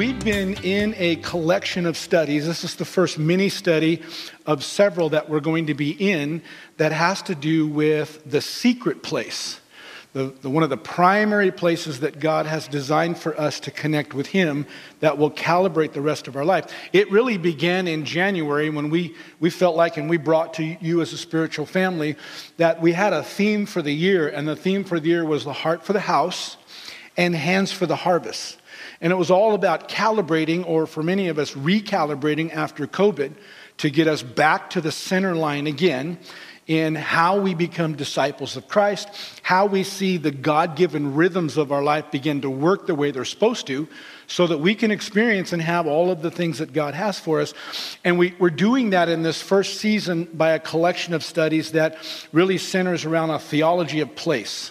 we've been in a collection of studies. This is the first mini study of several that we're going to be in that has to do with the secret place the, the, one of the primary places that God has designed for us to connect with Him that will calibrate the rest of our life. It really began in January when we, we felt like, and we brought to you as a spiritual family, that we had a theme for the year, and the theme for the year was the heart for the house and hands for the harvest. And it was all about calibrating, or for many of us, recalibrating after COVID to get us back to the center line again in how we become disciples of Christ, how we see the God given rhythms of our life begin to work the way they're supposed to, so that we can experience and have all of the things that God has for us. And we, are doing that in this first season by a collection of studies that really centers around a theology of place.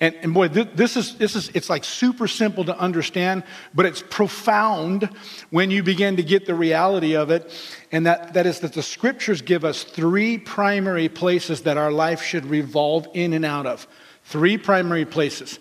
And, and boy, this is, this is, it's like super simple to understand, but it's profound when you begin to get the reality of it. And that, that is that the scriptures give us three primary places that our life should revolve in and out of. Three primary places.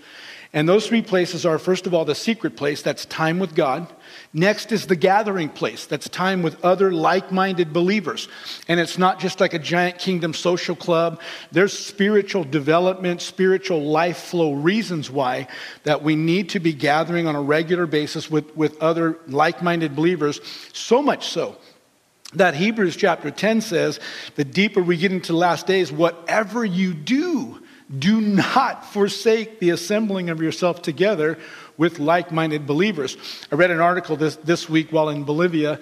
And those three places are, first of all, the secret place, that's time with God. Next is the gathering place, that's time with other like minded believers. And it's not just like a giant kingdom social club, there's spiritual development, spiritual life flow reasons why that we need to be gathering on a regular basis with, with other like minded believers, so much so that Hebrews chapter 10 says, the deeper we get into the last days, whatever you do, do not forsake the assembling of yourself together with like minded believers. I read an article this, this week while in Bolivia,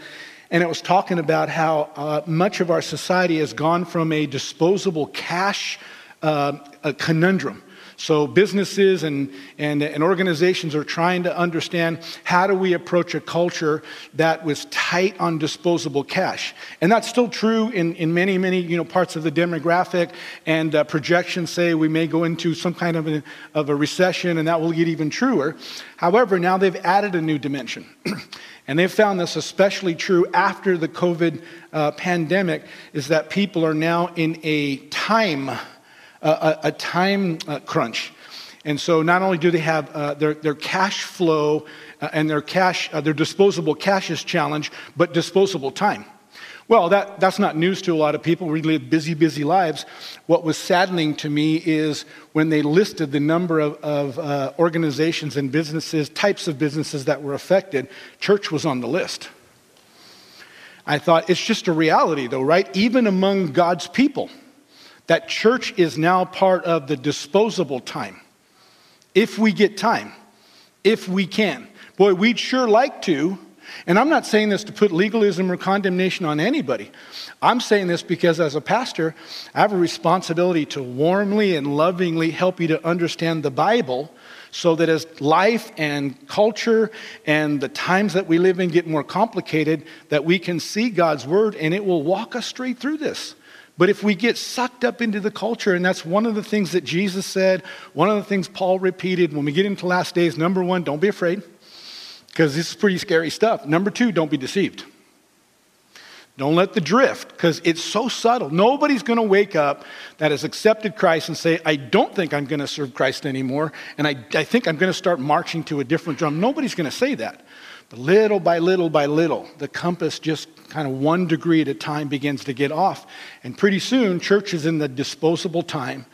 and it was talking about how uh, much of our society has gone from a disposable cash uh, a conundrum so businesses and, and, and organizations are trying to understand how do we approach a culture that was tight on disposable cash. And that's still true in, in many, many you know, parts of the demographic. And uh, projections say we may go into some kind of a, of a recession and that will get even truer. However, now they've added a new dimension. and they've found this especially true after the COVID uh, pandemic, is that people are now in a time a, a time uh, crunch. And so not only do they have uh, their, their cash flow uh, and their cash, uh, their disposable cash is challenged, but disposable time. Well, that, that's not news to a lot of people. We live busy, busy lives. What was saddening to me is when they listed the number of, of uh, organizations and businesses, types of businesses that were affected, church was on the list. I thought, it's just a reality, though, right? Even among God's people that church is now part of the disposable time. If we get time, if we can. Boy, we'd sure like to. And I'm not saying this to put legalism or condemnation on anybody. I'm saying this because as a pastor, I have a responsibility to warmly and lovingly help you to understand the Bible so that as life and culture and the times that we live in get more complicated, that we can see God's word and it will walk us straight through this. But if we get sucked up into the culture, and that's one of the things that Jesus said, one of the things Paul repeated when we get into last days number one, don't be afraid, because this is pretty scary stuff. Number two, don't be deceived. Don't let the drift, because it's so subtle. Nobody's going to wake up that has accepted Christ and say, I don't think I'm going to serve Christ anymore, and I, I think I'm going to start marching to a different drum. Nobody's going to say that. But little by little by little, the compass just kind of one degree at a time begins to get off. And pretty soon, church is in the disposable time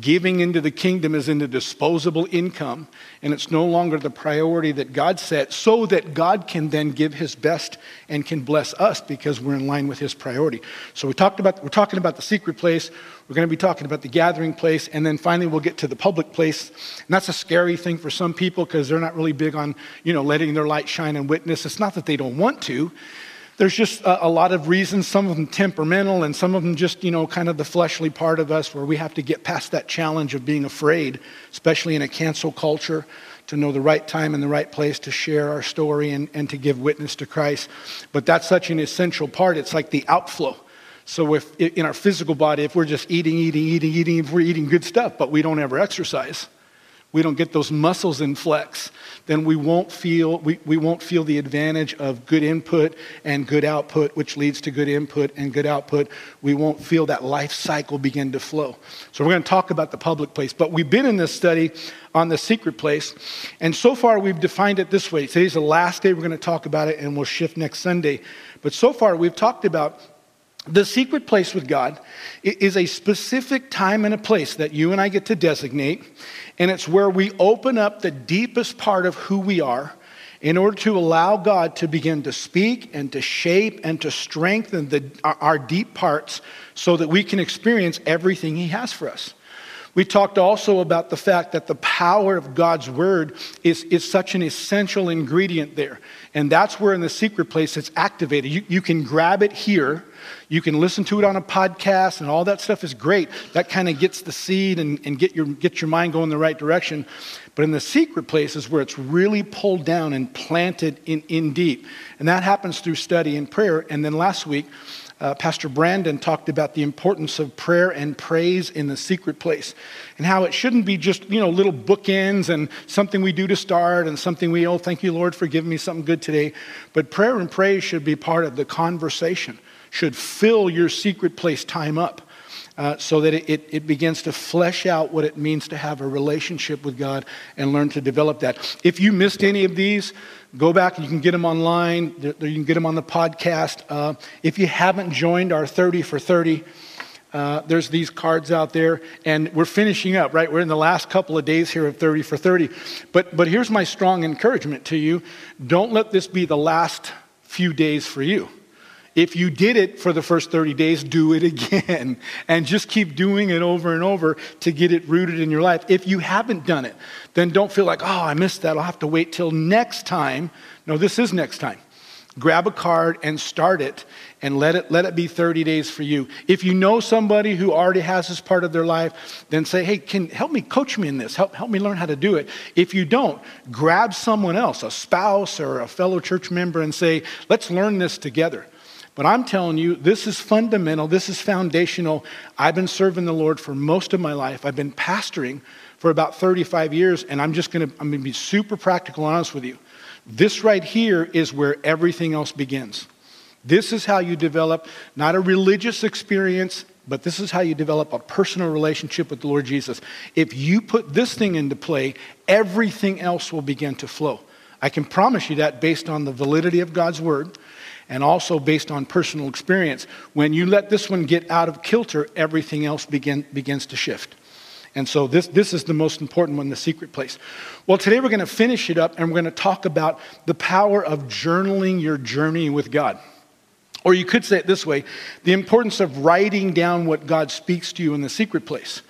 Giving into the kingdom is into disposable income, and it's no longer the priority that God set, so that God can then give His best and can bless us because we're in line with His priority. So we talked about we're talking about the secret place. We're going to be talking about the gathering place, and then finally we'll get to the public place. And that's a scary thing for some people because they're not really big on you know letting their light shine and witness. It's not that they don't want to there's just a, a, lot of reasons, some of them temperamental, and some of them just, you know, kind of the fleshly part of us where we have to get past that challenge of being afraid, especially in a cancel culture, to know the right time and the right place to share our story and, and to give witness to Christ. But that's such an essential part. It's like the outflow. So, if in our physical body, if we're just eating, eating, eating, eating, if we're eating good stuff, but we don't ever exercise, we don't get those muscles in flex, then we won't feel, we, we won't feel the advantage of good input and good output, which leads to good input and good output. We won't feel that life cycle begin to flow. So we're going to talk about the public place. But we've been in this study on the secret place. And so far we've defined it this way. Today's the last day we're going to talk about it, and we'll shift next Sunday. But so far we've talked about the secret place with God is a specific time and a place that you and I get to designate, and it's where we open up the deepest part of who we are in order to allow God to begin to speak and to shape and to strengthen the, our, deep parts so that we can experience everything He has for us. We talked also about the fact that the power of God's word is, is such an essential ingredient there. And that's where in the secret place it's activated. You, you can grab it here you can listen to it on a podcast, and all that stuff is great. That kind of gets the seed and, and get, your, get your mind going the right direction. But in the secret places where it's really pulled down and planted in, in deep. And that happens through study and prayer. And then last week, uh, Pastor Brandon talked about the importance of prayer and praise in the secret place and how it shouldn't be just, you know, little bookends and something we do to start and something we, oh, thank you, Lord, for giving me something good today. But prayer and praise should be part of the conversation should fill your secret place time up uh, so that it, it, it, begins to flesh out what it means to have a relationship with God and learn to develop that. If you missed any of these, go back you can get them online. You can get them on the podcast. Uh, if you haven't joined our 30 for 30, uh, there's these cards out there, and we're finishing up, right? We're in the last couple of days here of 30 for 30. But, but here's my strong encouragement to you don't let this be the last few days for you. If you did it for the first 30 days, do it again and just keep doing it over and over to get it rooted in your life. If you haven't done it, then don't feel like, oh, I missed that. I'll have to wait till next time. No, this is next time. Grab a card and start it and let it, let it be 30 days for you. If you know somebody who already has this part of their life, then say, hey, can help me coach me in this. Help, help me learn how to do it. If you don't, grab someone else, a spouse or a fellow church member, and say, let's learn this together. But I'm telling you, this is fundamental, this is foundational. I've been serving the Lord for most of my life. I've been pastoring for about 35 years, and I'm just gonna, I'm gonna be super practical and honest with you. This right here is where everything else begins. This is how you develop not a religious experience, but this is how you develop a personal relationship with the Lord Jesus. If you put this thing into play, everything else will begin to flow. I can promise you that based on the validity of God's word and also based on personal experience. When you let this one get out of kilter, everything else begin, begins to shift. And so this, this is the most important one, the secret place. Well, today we're going to finish it up and we're going to talk about the power of journaling your journey with God. Or you could say it this way the importance of writing down what God speaks to you in the secret place.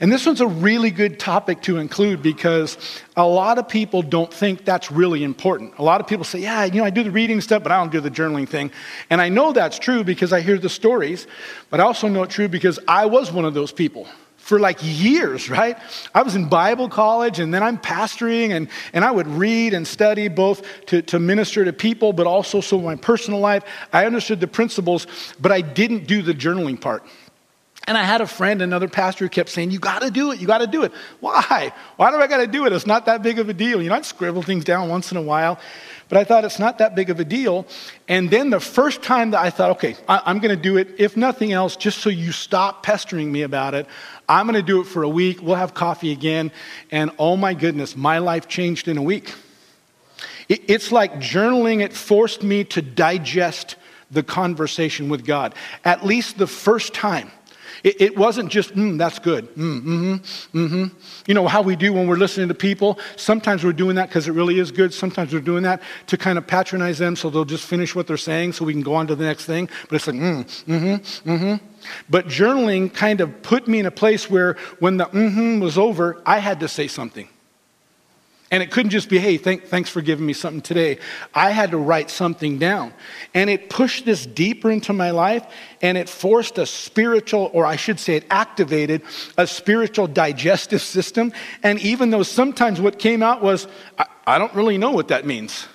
And this one's a really good topic to include because a lot of people don't think that's really important. A lot of people say, Yeah, you know, I do the reading stuff, but I don't do the journaling thing. And I know that's true because I hear the stories, but I also know it's true because I was one of those people for like years, right? I was in Bible college and then I'm pastoring and, and I would read and study both to, to minister to people, but also so my personal life. I understood the principles, but I didn't do the journaling part. And I had a friend, another pastor, who kept saying, You got to do it. You got to do it. Why? Why do I got to do it? It's not that big of a deal. You know, I'd scribble things down once in a while, but I thought it's not that big of a deal. And then the first time that I thought, Okay, I, am going to do it, if nothing else, just so you stop pestering me about it, I'm going to do it for a week. We'll have coffee again. And oh my goodness, my life changed in a week. It, it's like journaling, it forced me to digest the conversation with God, at least the first time. It, it wasn't just, mm, that's good. Mm, mm-hmm, mm-hmm. You know how we do when we're listening to people? Sometimes we're doing that because it really is good. Sometimes we're doing that to kind of patronize them so they'll just finish what they're saying so we can go on to the next thing. But it's like, mm, mm-hmm, mm-hmm. But journaling kind of put me in a place where when the mm-hmm was over, I had to say something. And it couldn't just be, hey, thank, thanks for giving me something today. I had to write something down. And it pushed this deeper into my life, and it forced a spiritual, or I should say, it activated a spiritual digestive system. And even though sometimes what came out was, I, I don't really know what that means.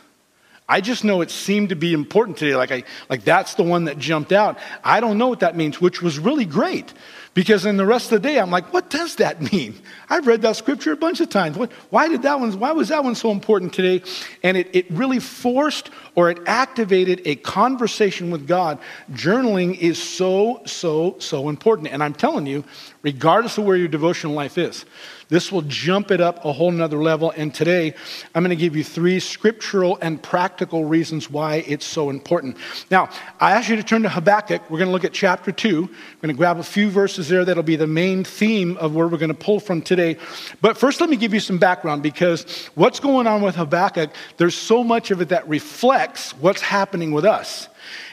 I just know it seemed to be important today. Like, I, like that's the one that jumped out. I don't know what that means, which was really great. Because in the rest of the day, I'm like, what does that mean? I've read that scripture a bunch of times. What, why did that one, why was that one so important today? And it, it really forced or it activated a conversation with God. Journaling is so, so, so important. And I'm telling you, regardless of where your devotional life is, this will jump it up a whole nother level. And today, I'm going to give you three scriptural and practical reasons why it's so important. Now, I ask you to turn to Habakkuk. We're going to look at chapter 2. We're going to grab a few verses there that'll be the main theme of where we're going to pull from today. But first, let me give you some background because what's going on with Habakkuk, there's so much of it that reflects what's happening with us.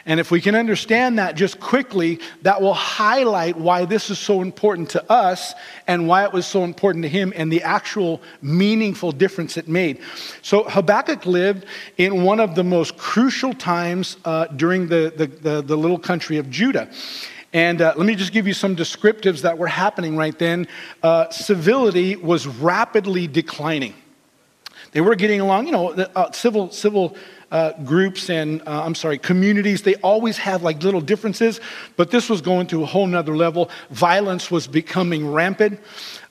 And if we can understand that just quickly, that will highlight why this is so important to us and why it was so important to him and the actual meaningful difference it made. So Habakkuk lived in one of the most crucial times uh, during the, the, the, the little country of Judah. And uh, let me just give you some descriptives that were happening right then. Uh, civility was rapidly declining. They were getting along, you know, uh, civil, civil uh, groups and, uh, I'm sorry, communities, they always have like little differences, but this was going to a whole nother level. Violence was becoming rampant.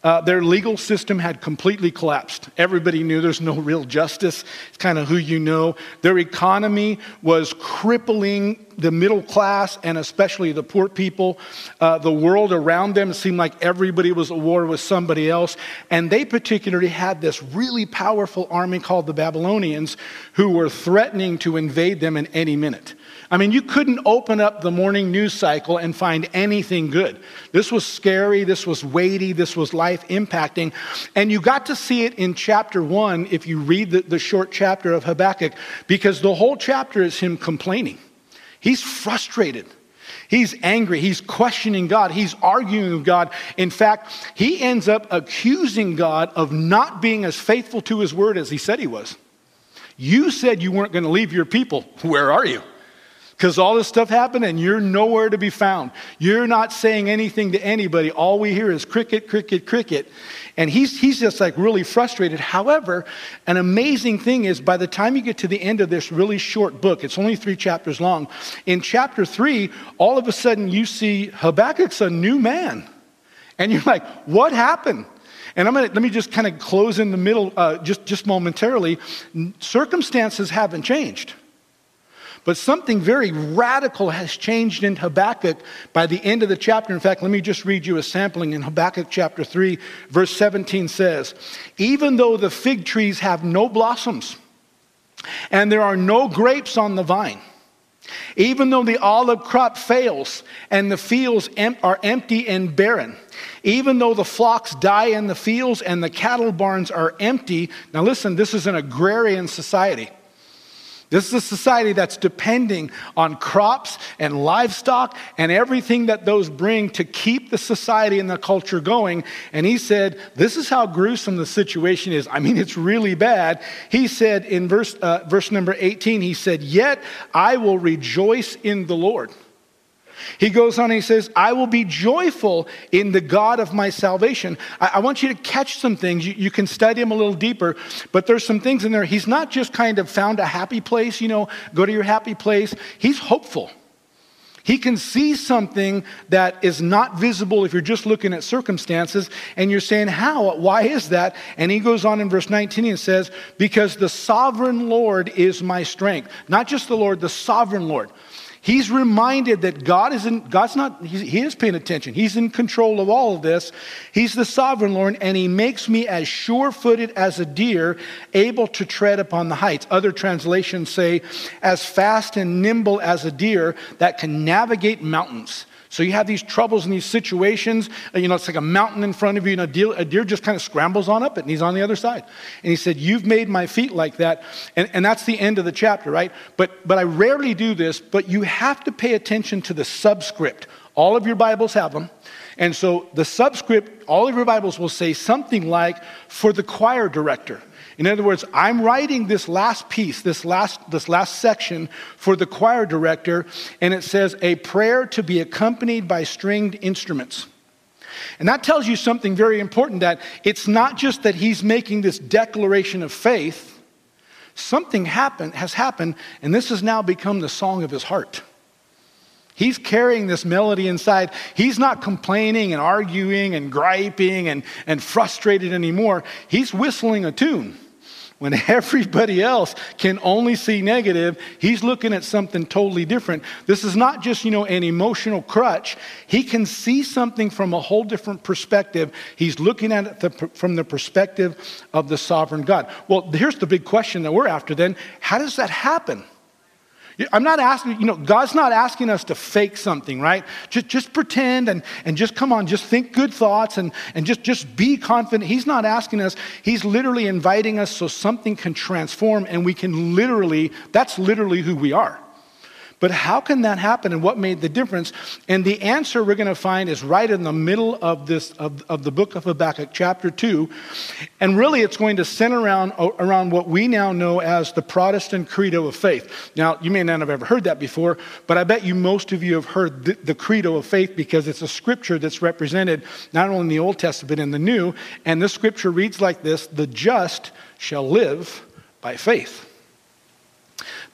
Uh, their legal system had completely collapsed. Everybody knew there's no real justice. It's kind of who you know. Their economy was crippling the middle class and especially the poor people. Uh, the world around them seemed like everybody was at war with somebody else. And they particularly had this really powerful army called the Babylonians who were threatening to invade them in any minute. I mean, you couldn't open up the morning news cycle and find anything good. This was scary, this was weighty, this was life impacting. And you got to see it in chapter one if you read the, the short chapter of Habakkuk, because the whole chapter is him complaining. He's frustrated. He's angry. He's questioning God. He's arguing with God. In fact, he ends up accusing God of not being as faithful to his word as he said he was. You said you weren't going to leave your people. Where are you? Because all this stuff happened and you're nowhere to be found. You're not saying anything to anybody. All we hear is cricket, cricket, cricket. And he's, he's just like really frustrated. However, an amazing thing is by the time you get to the end of this really short book, it's only three chapters long. In chapter three, all of a sudden you see Habakkuk's a new man. And you're like, what happened? And I'm gonna, let me just kind of close in the middle uh, just, just momentarily. Circumstances haven't changed. But something very radical has changed in Habakkuk by the end of the chapter. In fact, let me just read you a sampling in Habakkuk chapter 3, verse 17 says, Even though the fig trees have no blossoms, and there are no grapes on the vine, even though the olive crop fails and the fields are empty and barren, even though the flocks die in the fields and the cattle barns are empty. Now, listen, this is an agrarian society. This is a society that's depending on crops and livestock and everything that those bring to keep the society and the culture going. And he said, This is how gruesome the situation is. I mean, it's really bad. He said in verse, uh, verse number 18, he said, Yet I will rejoice in the Lord. He goes on he says, I will be joyful in the God of my salvation. I, I want you to catch some things. You, you, can study him a little deeper, but there's some things in there. He's not just kind of found a happy place, you know, go to your happy place. He's hopeful. He can see something that is not visible if you're just looking at circumstances, and you're saying, How? Why is that? And he goes on in verse 19 and says, Because the sovereign Lord is my strength. Not just the Lord, the sovereign Lord. He's reminded that God is in, God's not, he is paying attention. He's in control of all of this. He's the sovereign Lord, and he makes me as sure footed as a deer, able to tread upon the heights. Other translations say, as fast and nimble as a deer that can navigate mountains. So you have these troubles and these situations. You know, it's like a mountain in front of you, and a deer, a deer just kind of scrambles on up it, and he's on the other side. And he said, You've made my feet like that. And, and that's the end of the chapter, right? But, but I rarely do this, but you have to pay attention to the subscript. All of your Bibles have them. And so the subscript, all of your Bibles will say something like, For the choir director. In other words, I'm writing this last piece, this last, this last section for the choir director, and it says, a prayer to be accompanied by stringed instruments. And that tells you something very important that it's not just that he's making this declaration of faith, something happened, has happened, and this has now become the song of his heart. He's carrying this melody inside. He's not complaining and arguing and griping and, and frustrated anymore. He's whistling a tune. When everybody else can only see negative, he's looking at something totally different. This is not just, you know, an emotional crutch. He can see something from a whole different perspective. He's looking at it from the perspective of the sovereign God. Well, here's the big question that we're after then. How does that happen? I'm not asking, you know, God's not asking us to fake something, right? Just, just pretend and, and just come on, just think good thoughts and, and just, just be confident. He's not asking us. He's literally inviting us so something can transform and we can literally, that's literally who we are. But how can that happen and what made the difference? And the answer we're going to find is right in the middle of this of, of the book of Habakkuk, chapter 2. And really it's going to center around, around what we now know as the Protestant credo of faith. Now, you may not have ever heard that before, but I bet you most of you have heard the, the credo of faith because it's a scripture that's represented not only in the Old Testament but in the New. And this scripture reads like this the just shall live by faith.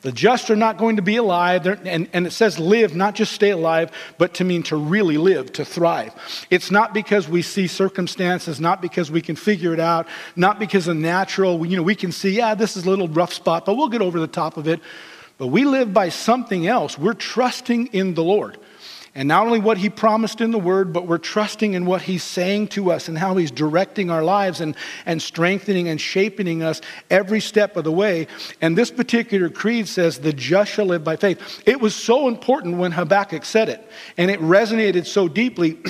The just are not going to be alive, and, and, it says live, not just stay alive, but to mean to really live, to thrive. It's not because we see circumstances, not because we can figure it out, not because of natural, you know, we can see, yeah, this is a little rough spot, but we'll get over the top of it. But we live by something else. We're trusting in the Lord. And not only what he promised in the word, but we're trusting in what he's saying to us and how he's directing our lives and, and strengthening and shaping us every step of the way. And this particular creed says, the just shall live by faith. It was so important when Habakkuk said it, and it resonated so deeply.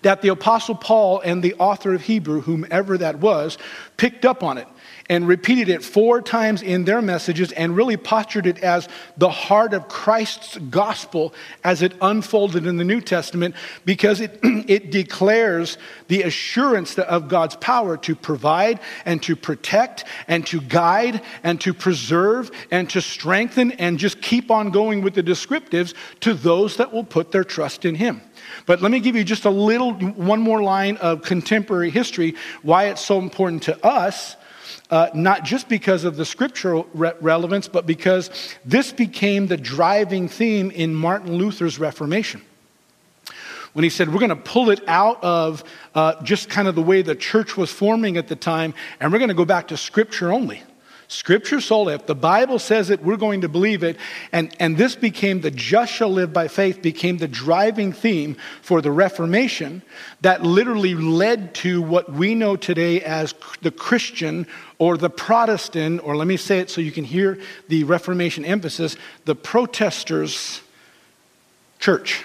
that the Apostle Paul and the author of Hebrew, whomever that was, picked up on it and repeated it four times in their messages and really postured it as the heart of Christ's gospel as it unfolded in the New Testament because it, it declares the assurance of God's power to provide and to protect and to guide and to preserve and to strengthen and just keep on going with the descriptives to those that will put their trust in Him. But let me give you just a little, one more line of contemporary history, why it's so important to us uh, not just because of the scriptural re- relevance, but because this became the driving theme in Martin Luther's Reformation. When he said, We're going to pull it out of uh, just kind of the way the church was forming at the time, and we're going to go back to scripture only. Scripture sola. If the Bible says it, we're going to believe it. And, and this became the just shall live by faith, became the driving theme for the Reformation that literally led to what we know today as the Christian or the Protestant, or let me say it so you can hear the Reformation emphasis, the protesters' church.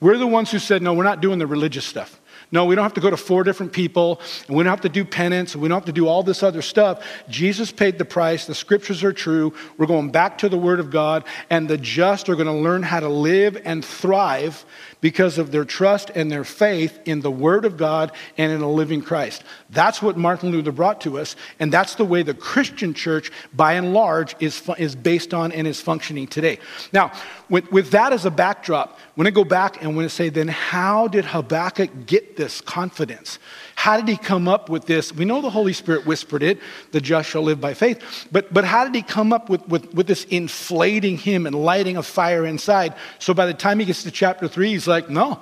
We're the ones who said, no, we're not doing the religious stuff. No, we don't have to go to four different people, and we don't have to do penance, and we don't have to do all this other stuff. Jesus paid the price. The scriptures are true. We're going back to the Word of God, and the just are going to learn how to live and thrive because of their trust and their faith in the Word of God and in a living Christ. That's what Martin Luther brought to us, and that's the way the Christian church, by and large, is, is based on and is functioning today. Now, with, with that as a backdrop, when I go back and when I say, then how did Habakkuk get this confidence? How did he come up with this? We know the Holy Spirit whispered it, the just shall live by faith. But, but how did he come up with, with, with this inflating him and lighting a fire inside? So by the time he gets to chapter three, he's like, no,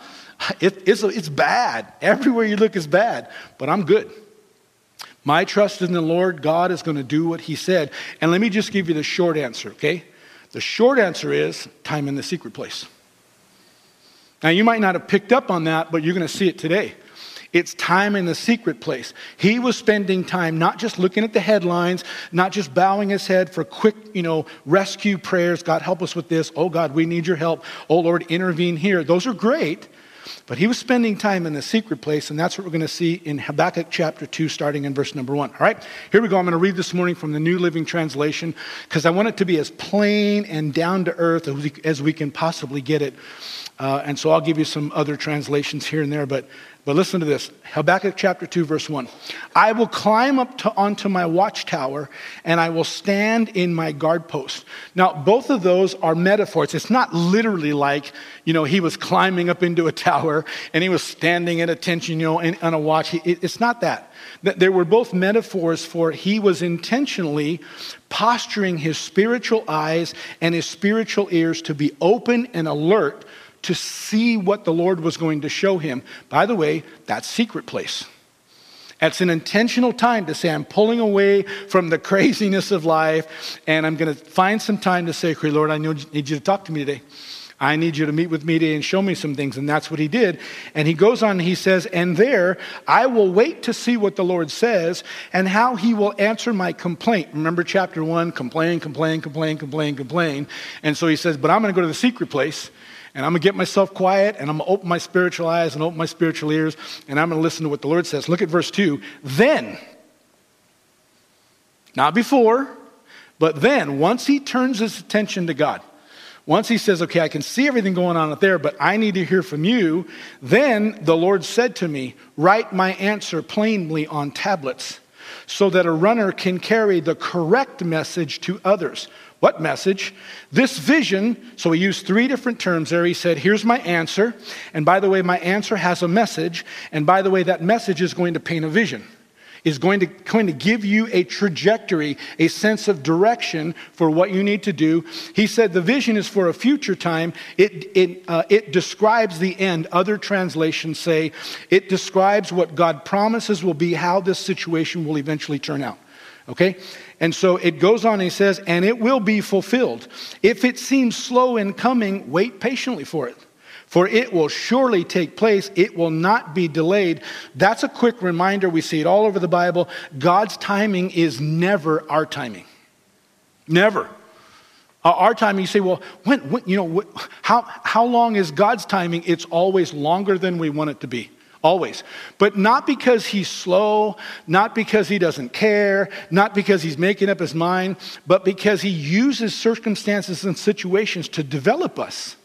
it, it's, it's bad. Everywhere you look is bad, but I'm good. My trust in the Lord, God is going to do what he said. And let me just give you the short answer, okay? The short answer is time in the secret place. Now, you might not have picked up on that, but you're going to see it today. It's time in the secret place. He was spending time not just looking at the headlines, not just bowing his head for quick, you know, rescue prayers. God, help us with this. Oh, God, we need your help. Oh, Lord, intervene here. Those are great. But he was spending time in the secret place, and that's what we're going to see in Habakkuk chapter 2, starting in verse number 1. All right, here we go. I'm going to read this morning from the New Living Translation because I want it to be as plain and down to earth as we, can possibly get it. Uh, and so I'll give you some other translations here and there, but, But listen to this Habakkuk chapter 2, verse 1. I will climb up to, onto my watchtower and I will stand in my guard post. Now, both of those are metaphors. It's not literally like, you know, he was climbing up into a tower and he was standing at attention, you know, in, on a watch. It's not that. They were both metaphors for he was intentionally posturing his spiritual eyes and his spiritual ears to be open and alert to see what the Lord was going to show him. By the way, that secret place. It's an intentional time to say, I'm pulling away from the craziness of life, and I'm going to find some time to say, okay, Lord, I need you to talk to me today. I need you to meet with me today and show me some things. And that's what he did. And he goes on he says, And there I will wait to see what the Lord says and how he will answer my complaint. Remember chapter one complain, complain, complain, complain, complain. And so he says, But I'm going to go to the secret place and I'm going to get myself quiet and I'm going to open my spiritual eyes and open my spiritual ears and I'm going to listen to what the Lord says. Look at verse 2. Then, not before, but then, once he turns his attention to God, once he says, Okay, I can see everything going on up there, but I need to hear from you, then the Lord said to me, Write my answer plainly on tablets so that a runner can carry the correct message to others. What message? This vision, so he used three different terms there. He said, Here's my answer. And by the way, my answer has a message. And by the way, that message is going to paint a vision, is going to, going to give you a trajectory, a sense of direction for what you need to do. He said, The vision is for a future time. It, it, uh, it describes the end. Other translations say it describes what God promises will be, how this situation will eventually turn out. Okay? And so it goes on, he says, and it will be fulfilled. If it seems slow in coming, wait patiently for it. For it will surely take place. It will not be delayed. That's a quick reminder. We see it all over the Bible. God's timing is never our timing. Never. Our timing, you say, well, when, when you know, how, how long is God's timing? It's always longer than we want it to be. Always. But not because he's slow, not because he doesn't care, not because he's making up his mind, but because he uses circumstances and situations to develop us.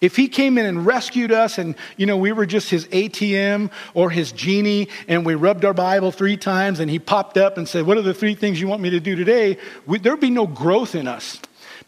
If he came in and rescued us and, you know, we were just his ATM or his genie and we rubbed our Bible three times and he popped up and said, What are the three things you want me to do today? We, there'd be no growth in us.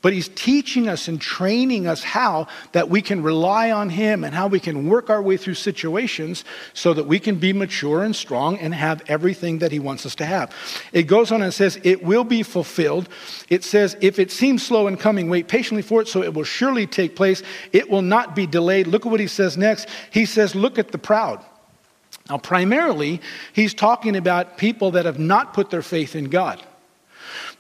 But he's teaching us and training us how that we can rely on him and how we can work our way through situations so that we can be mature and strong and have everything that he wants us to have. It goes on and says, It will be fulfilled. It says, If it seems slow in coming, wait patiently for it, so it will surely take place. It will not be delayed. Look at what he says next. He says, Look at the proud. Now, primarily, he's talking about people that have not put their faith in God.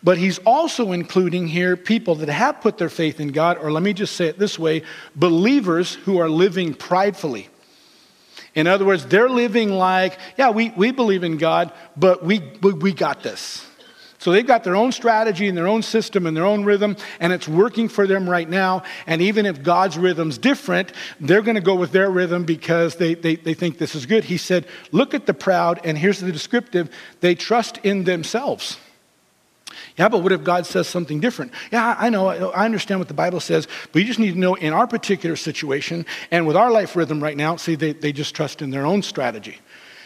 But he's also including here people that have put their faith in God, or let me just say it this way believers who are living pridefully. In other words, they're living like, yeah, we, we believe in God, but we, we, we got this. So they've got their own strategy and their own system and their own rhythm, and it's working for them right now. And even if God's rhythm's different, they're going to go with their rhythm because they, they, they think this is good. He said, Look at the proud, and here's the descriptive they trust in themselves. Yeah, but what if God says something different? Yeah, I know, I understand what the Bible says, but you just need to know in our particular situation and with our life rhythm right now, see, they, they just trust in their own strategy.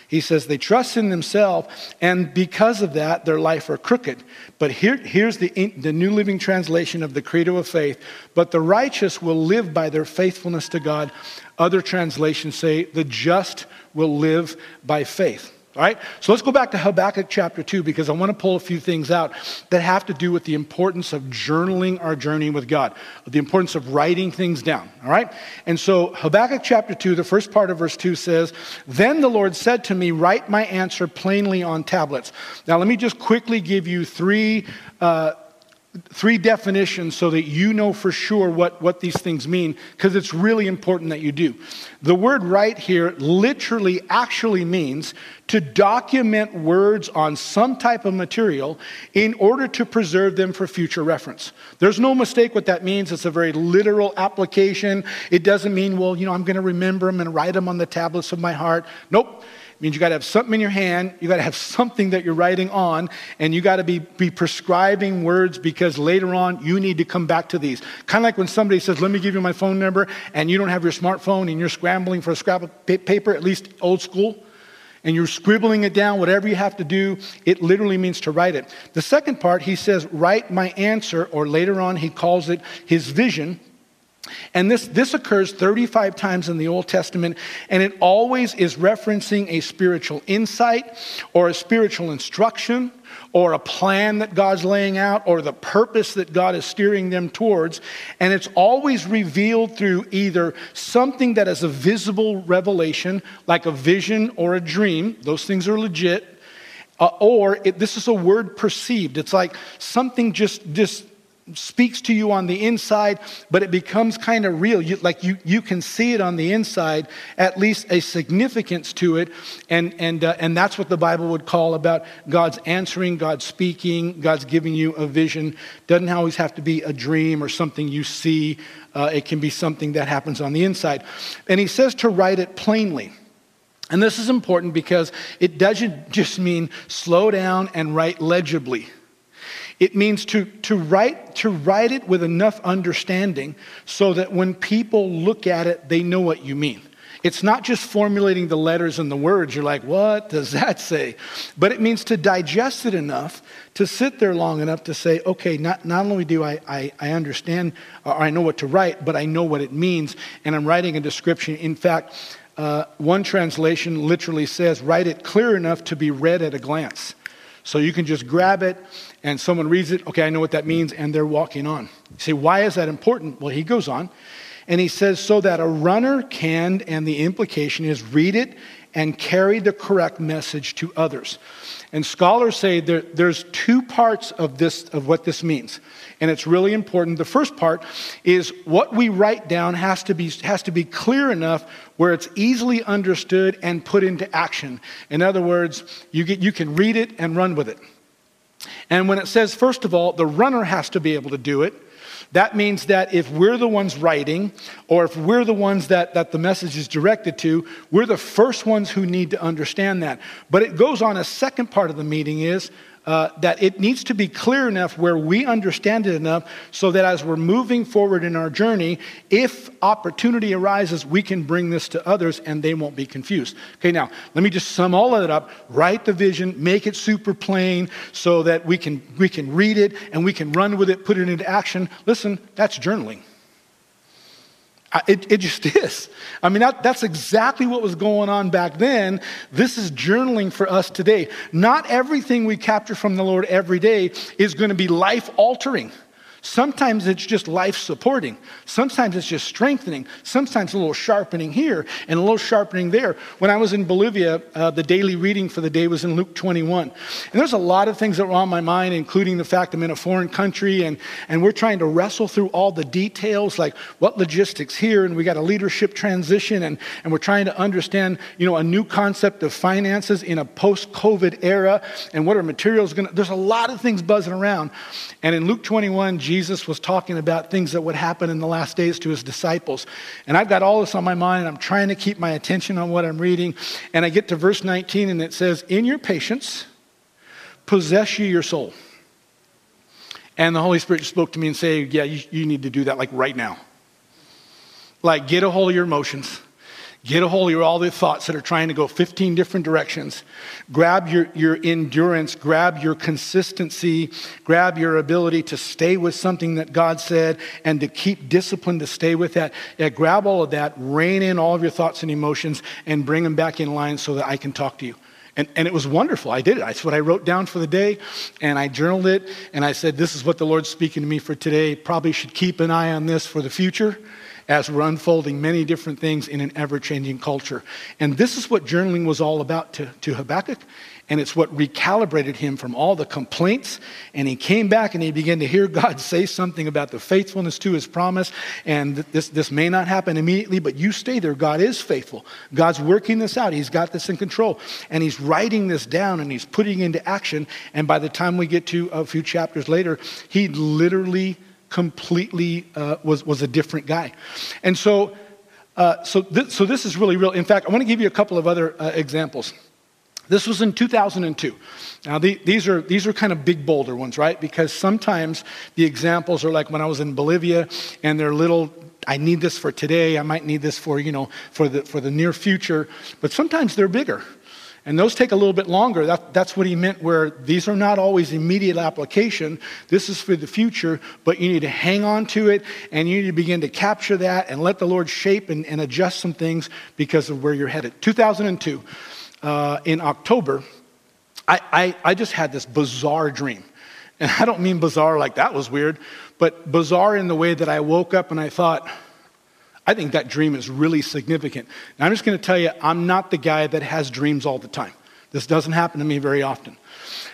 He says they trust in themselves, and because of that, their life are crooked. But here, here's the, the New Living Translation of the Credo of Faith. But the righteous will live by their faithfulness to God. Other translations say the just will live by faith. All right? So let's go back to Habakkuk chapter 2 because I want to pull a few things out that have to do with the importance of journaling our journey with God, the importance of writing things down. All right? And so Habakkuk chapter 2, the first part of verse 2 says, Then the Lord said to me, Write my answer plainly on tablets. Now let me just quickly give you three. Uh, three definitions so that you know for sure what, what these things mean, because it's really important that you do. The word write here literally actually means to document words on some type of material in order to preserve them for future reference. There's no mistake what that means. It's a very literal application. It doesn't mean, well, you know, I'm going to remember them and write them on the tablets of my heart. Nope means you got to have something in your hand, you got to have something that you're writing on, and you got to be, be prescribing words because because later on you need to come back to these. Kind of like when somebody says, Let me give you my phone number, and you don't have your smartphone and you're scrambling for a scrap of paper, at least old school, and you're scribbling it down, whatever you have to do, it literally means to write it. The second part, he says, Write my answer, or later on he calls it his vision. And this, this occurs 35 times in the Old Testament, and it always is referencing a spiritual insight or a spiritual instruction or a plan that God's laying out or the purpose that God is steering them towards. And it's always revealed through either something that is a visible revelation, like a vision or a dream, those things are legit. Uh, or it, this is a word perceived. It's like something just, just speaks to you on the inside, but it becomes kind of real. You, like you, you can see it on the inside, at least a significance to it. And, and, uh, and that's what the Bible would call about God's answering, God's speaking, God's giving you a vision. Doesn't always have to be a dream or something you see, uh, it can be something that happens on the inside. And he says to write it plainly. And this is important because it doesn't just mean slow down and write legibly. It means to, to, write, to write it with enough understanding so that when people look at it, they know what you mean. It's not just formulating the letters and the words. You're like, what does that say? But it means to digest it enough, to sit there long enough to say, okay, not, not only do I, I, I understand or I know what to write, but I know what it means, and I'm writing a description. In fact, uh, one translation literally says, write it clear enough to be read at a glance. So you can just grab it and someone reads it, okay, I know what that means, and they're walking on. You say, why is that important? Well, he goes on and he says, so that a runner can, and the implication is read it and carry the correct message to others. And scholars say there, there's two parts of this of what this means. And it's really important. The first part is what we write down has to be has to be clear enough where it's easily understood and put into action. In other words, you get you can read it and run with it. And when it says, first of all, the runner has to be able to do it, that means that if we're the ones writing, or if we're the ones that, that the message is directed to, we're the first ones who need to understand that. But it goes on, a second part of the meeting is uh, that it needs to be clear enough where we understand it enough so that as we're moving forward in our journey, if opportunity arises, we can bring this to others and they won't be confused. Okay, now let me just sum all of it up. Write the vision, make it super plain so that we can, we can read it and we can run with it, put it into action. Listen, that's journaling. It, it just is. I mean, that, that's exactly what was going on back then. This is journaling for us today. Not everything we capture from the Lord every day is going to be life altering. Sometimes it's just life supporting. Sometimes it's just strengthening. Sometimes a little sharpening here and a little sharpening there. When I was in Bolivia, uh, the daily reading for the day was in Luke 21. And there's a lot of things that were on my mind, including the fact I'm in a foreign country and, and we're trying to wrestle through all the details, like what logistics here, and we got a leadership transition, and, and we're trying to understand, you know, a new concept of finances in a post-COVID era, and what are materials going to, there's a lot of things buzzing around. And in Luke 21, Jesus was talking about things that would happen in the last days to his disciples. And I've got all this on my mind, and I'm trying to keep my attention on what I'm reading. And I get to verse 19, and it says, In your patience, possess you your soul. And the Holy Spirit spoke to me and said, Yeah, you, you need to do that like right now. Like, get a hold of your emotions Get a hold of all the thoughts that are trying to go 15 different directions. Grab your, your endurance, grab your consistency, grab your ability to stay with something that God said and to keep discipline to stay with that. Yeah, grab all of that, rein in all of your thoughts and emotions, and bring them back in line so that I can talk to you. And, and, it was wonderful. I did it. That's what I wrote down for the day, and I journaled it, and I said, This is what the Lord's speaking to me for today. Probably should keep an eye on this for the future as we're unfolding many different things in an ever changing culture. And this is what journaling was all about to, to Habakkuk. And it's what recalibrated him from all the complaints. And he came back and he began to hear God say something about the faithfulness to his promise. And this, this may not happen immediately, but you stay there. God is faithful. God's working this out. He's got this in control. And he's writing this down and he's putting into action. And by the time we get to a few chapters later, he literally completely uh, was, was a different guy. And so, uh, so, th- so this is really real. In fact, I want to give you a couple of other uh, examples. This was in 2002. Now, the, these, are, these are kind of big bolder ones, right? Because sometimes the examples are like when I was in Bolivia and they're little, I need this for today, I might need this for, you know, for the, for the near future, but sometimes they're bigger. And those take a little bit longer. That, that's what he meant, where these are not always immediate application. This is for the future, but you need to hang on to it and you need to begin to capture that and let the Lord shape and, and adjust some things because of where you're headed. 2002, uh, in October, I, I, I just had this bizarre dream. And I don't mean bizarre like that was weird, but bizarre in the way that I woke up and I thought, I think that dream is really significant. Now, I'm just going to tell you, I'm not the guy that has dreams all the time. This doesn't happen to me very often.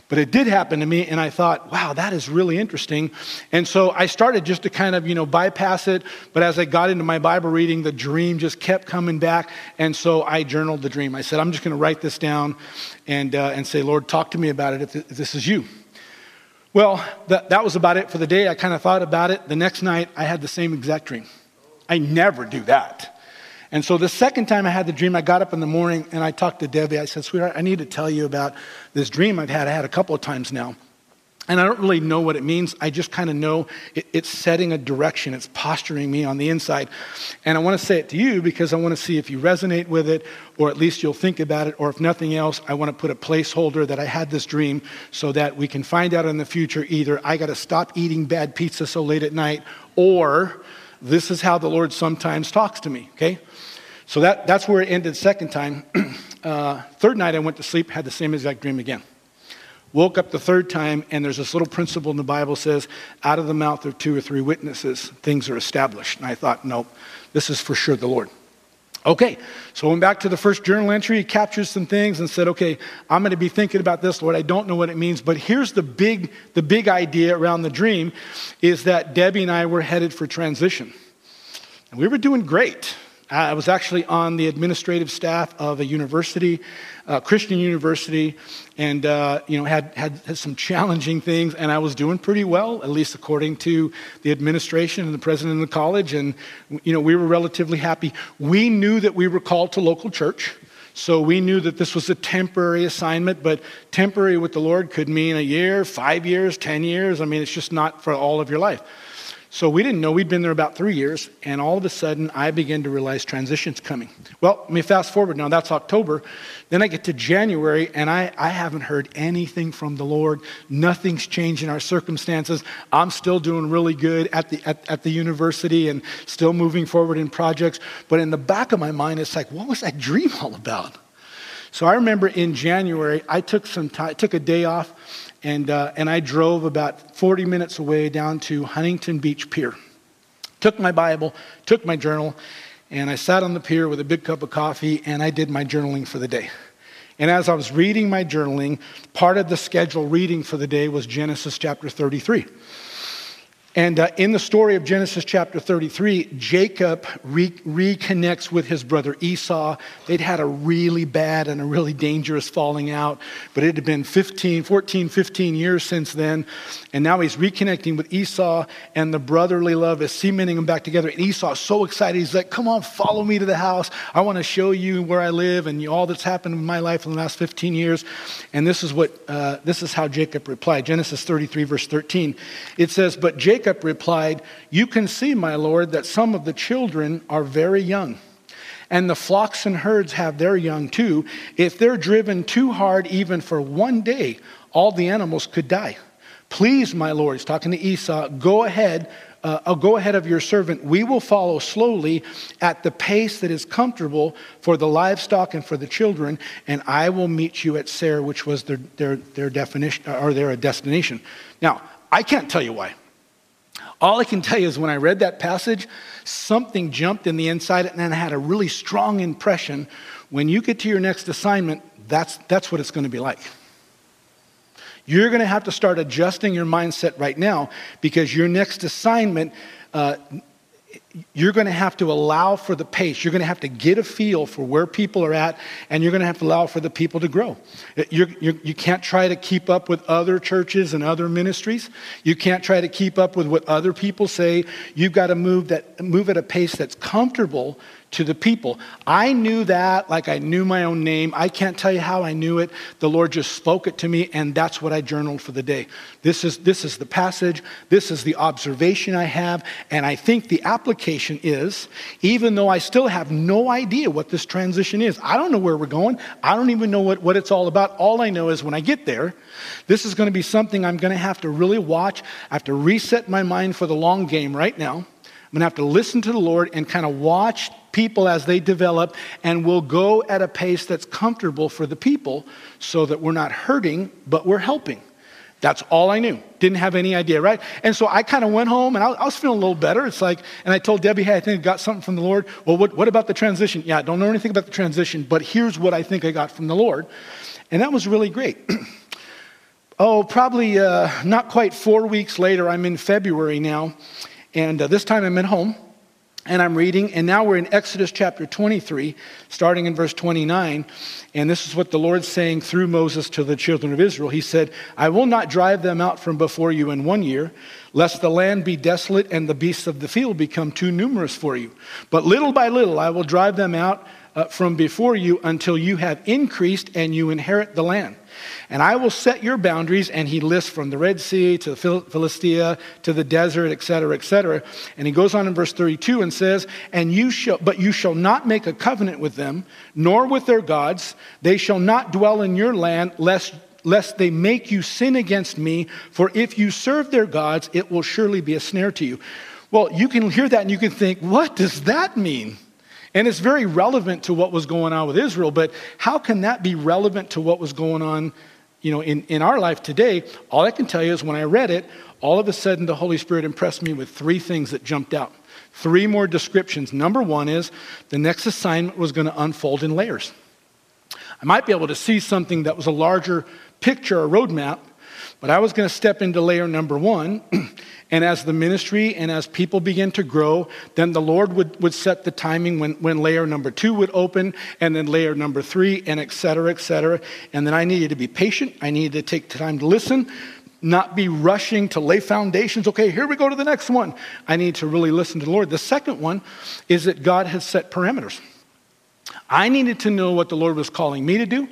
But it did happen to me, and I thought, wow, that is really interesting. And so I started just to kind of, you know, bypass it. But as I got into my Bible reading, the dream just kept coming back. And so I journaled the dream. I said, I'm just going to write this down and, uh, and say, Lord, talk to me about it if, if this is you. Well, that was about it for the day. I kind of thought about it. The next night, I had the same exact dream. I never do that. And so the second time I had the dream, I got up in the morning and I talked to Debbie. I said, Sweetheart, I need to tell you about this dream I've had. I had a couple of times now. And I don't really know what it means. I just kind of know it, it's setting a direction, it's posturing me on the inside. And I want to say it to you because I want to see if you resonate with it, or at least you'll think about it, or if nothing else, I want to put a placeholder that I had this dream so that we can find out in the future either I got to stop eating bad pizza so late at night, or this is how the Lord sometimes talks to me, okay? So that, that's where it ended second time. uh, third night I went to sleep, had the same exact dream again. Woke up the third time, and there's this little principle in the Bible says, out of the mouth of two or three witnesses, things are established. And I thought, nope, this is for sure the Lord. Okay, so went back to the first journal entry, captured some things and said, okay, I'm going to be thinking about this, Lord. I don't know what it means, but here's the big, the big idea around the dream is that Debbie and I were headed for transition. And we were doing great. I was actually on the administrative staff of a university, a Christian university, and uh, you know had, had, had some challenging things. And I was doing pretty well, at least according to the administration and the president of the college. And you know we were relatively happy. We knew that we were called to local church. So we knew that this was a temporary assignment, but temporary with the Lord could mean a year, five years, 10 years. I mean, it's just not for all of your life. So we didn't know. We'd been there about three years, and all of a sudden, I began to realize transition's coming. Well, let me fast forward now. That's October. Then I get to January, and I, I haven't heard anything from the Lord. Nothing's changed in our circumstances. I'm still doing really good at the, at, at the university and still moving forward in projects. But in the back of my mind, it's like, what was that dream all about? So I remember in January, I took some time, took a day off and, uh, and I drove about 40 minutes away down to Huntington Beach Pier. Took my Bible, took my journal, and I sat on the pier with a big cup of coffee and I did my journaling for the day. And as I was reading my journaling, part of the schedule reading for the day was Genesis chapter 33. And uh, in the story of Genesis chapter 33, Jacob re- reconnects with his brother Esau. They'd had a really bad and a really dangerous falling out, but it had been 15, 14, 15 years since then. And now he's reconnecting with Esau, and the brotherly love is cementing them back together. And Esau's so excited. He's like, Come on, follow me to the house. I want to show you where I live and all that's happened in my life in the last 15 years. And this is, what, uh, this is how Jacob replied Genesis 33, verse 13. It says, But Jacob Jacob replied, You can see, my lord, that some of the children are very young. And the flocks and herds have their young too. If they're driven too hard, even for one day, all the animals could die. Please, my lord, he's talking to Esau, go ahead. Uh, I'll go ahead of your servant. We will follow slowly at the pace that is comfortable for the livestock and for the children, and I will meet you at Seir, which was their, their, their definition or their destination. Now, I can't tell you why. All I can tell you is when I read that passage, something jumped in the inside, and I had a really strong impression when you get to your next assignment, that's, that's what it's going to be like. You're going to have to start adjusting your mindset right now because your next assignment, uh, you're going to have to allow for the pace. You're going to have to get a feel for where people are at, and you're going to have to allow for the people to grow. You're, you're, you can not try to keep up with other churches and other ministries. You can't try to keep up with what other people say. You've got to move, that, move at a pace that's comfortable to the people. I knew that like I knew my own name. I can't tell you how I knew it. The Lord just spoke it to me, and that's what I journaled for the day. This is, this is the passage, this is the observation I have, and I think the application is even though I still have no idea what this transition is, I don't know where we're going, I don't even know what, what it's all about. All I know is when I get there, this is going to be something I'm going to have to really watch. I have to reset my mind for the long game right now. I'm going to have to listen to the Lord and kind of watch people as they develop, and we'll go at a pace that's comfortable for the people so that we're not hurting, but we're helping. That's all I knew. Didn't have any idea, right? And so I kind of went home and I, was feeling a little better. It's like, and I told Debbie, hey, I think I got something from the Lord. Well, what, what about the transition? Yeah, I don't know anything about the transition, but here's what I think I got from the Lord. And that was really great. oh, probably uh, not quite four weeks later, I'm in February now. And uh, this time I'm at home and I'm reading, and now we're in Exodus chapter 23, starting in verse 29. And this is what the Lord's saying through Moses to the children of Israel. He said, I will not drive them out from before you in one year, lest the land be desolate and the beasts of the field become too numerous for you. But little by little I will drive them out uh, from before you until you have increased and you inherit the land. And I will set your boundaries, and he lists from the Red Sea to Philistia to the desert, etc., etc. And he goes on in verse 32 and says, And you shall, but you shall not make a covenant with them, nor with their gods. They shall not dwell in your land, lest lest they make you sin against me, for if you serve their gods, it will surely be a snare to you. Well, you can hear that and you can think, what does that mean? And it's very relevant to what was going on with Israel, but how can that be relevant to what was going on you know, in, in our life today? All I can tell you is when I read it, all of a sudden the Holy Spirit impressed me with three things that jumped out. Three more descriptions. Number one is the next assignment was going to unfold in layers. I might be able to see something that was a larger picture a roadmap, but I was going to step into layer number one And as the ministry and as people begin to grow, then the Lord would, would set the timing when, when layer number two would open, and then layer number three, and et cetera, et cetera. And then I needed to be patient. I needed to take time to listen, not be rushing to lay foundations. Okay, here we go to the next one. I need to really listen to the Lord. The second one is that God has set parameters. I needed to know what the Lord was calling me to do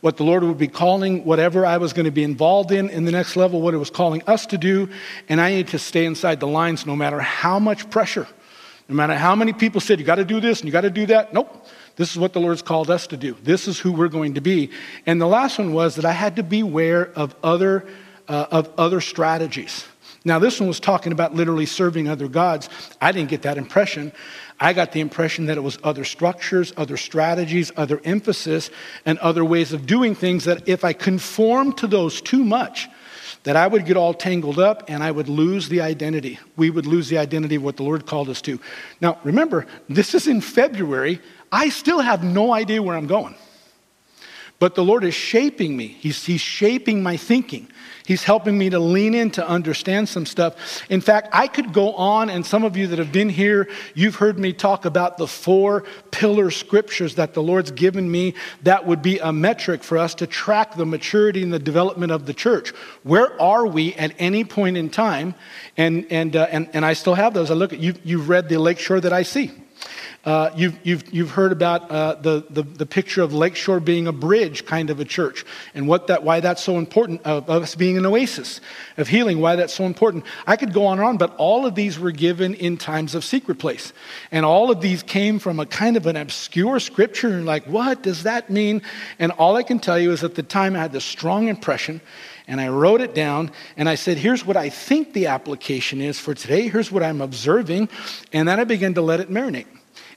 what the Lord would be calling whatever I was going to be involved in in the next level, what it was calling us to do. And I need to stay inside the lines no matter how much pressure, no matter how many people said, you got to do this and you got to do that. Nope. This is what the Lord's called us to do. This is who we're going to be. And the last one was that I had to beware of other, uh, of other strategies. Now, this one was talking about literally serving other gods. I didn't get that impression. I got the impression that it was other structures, other strategies, other emphasis, and other ways of doing things that if I conformed to those too much, that I would get all tangled up and I would lose the identity. We would lose the identity of what the Lord called us to. Now, remember, this is in February. I still have no idea where I'm going. But the Lord is shaping me, He's, he's shaping my thinking. He's helping me to lean in to understand some stuff. In fact, I could go on, and some of you that have been here, you've heard me talk about the four pillar scriptures that the Lord's given me that would be a metric for us to track the maturity and the development of the church. Where are we at any point in time? And, and, uh, and, and I still have those. I look at you, you've read the lakeshore that I see. Uh, you've, you've, you've heard about uh, the, the, the, picture of Lakeshore being a bridge kind of a church and what that, why that's so important, of, of us being an oasis of healing, why that's so important. I could go on and on, but all of these were given in times of secret place. And all of these came from a kind of an obscure scripture, and like, what does that mean? And all I can tell you is at the time I had this strong impression and I wrote it down and I said, here's what I think the application is for today. Here's what I'm observing. And then I began to let it marinate.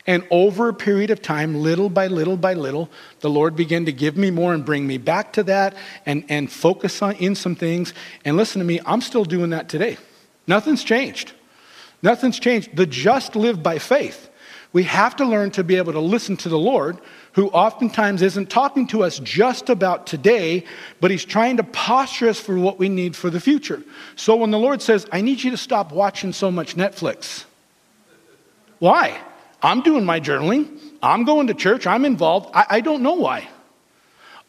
And over a period of time, little by little by little, the Lord began to give me more and bring me back to that and, and focus on in some things. And listen to me, I'm still doing that today. Nothing's changed. Nothing's changed. The just live by faith. We have to learn to be able to listen to the Lord, who oftentimes isn't talking to us just about today, but He's trying to posture us for what we need for the future. So when the Lord says, I need you to stop watching so much Netflix, Why? I'm doing my journaling. I'm going to church. I'm involved. I, I don't know why.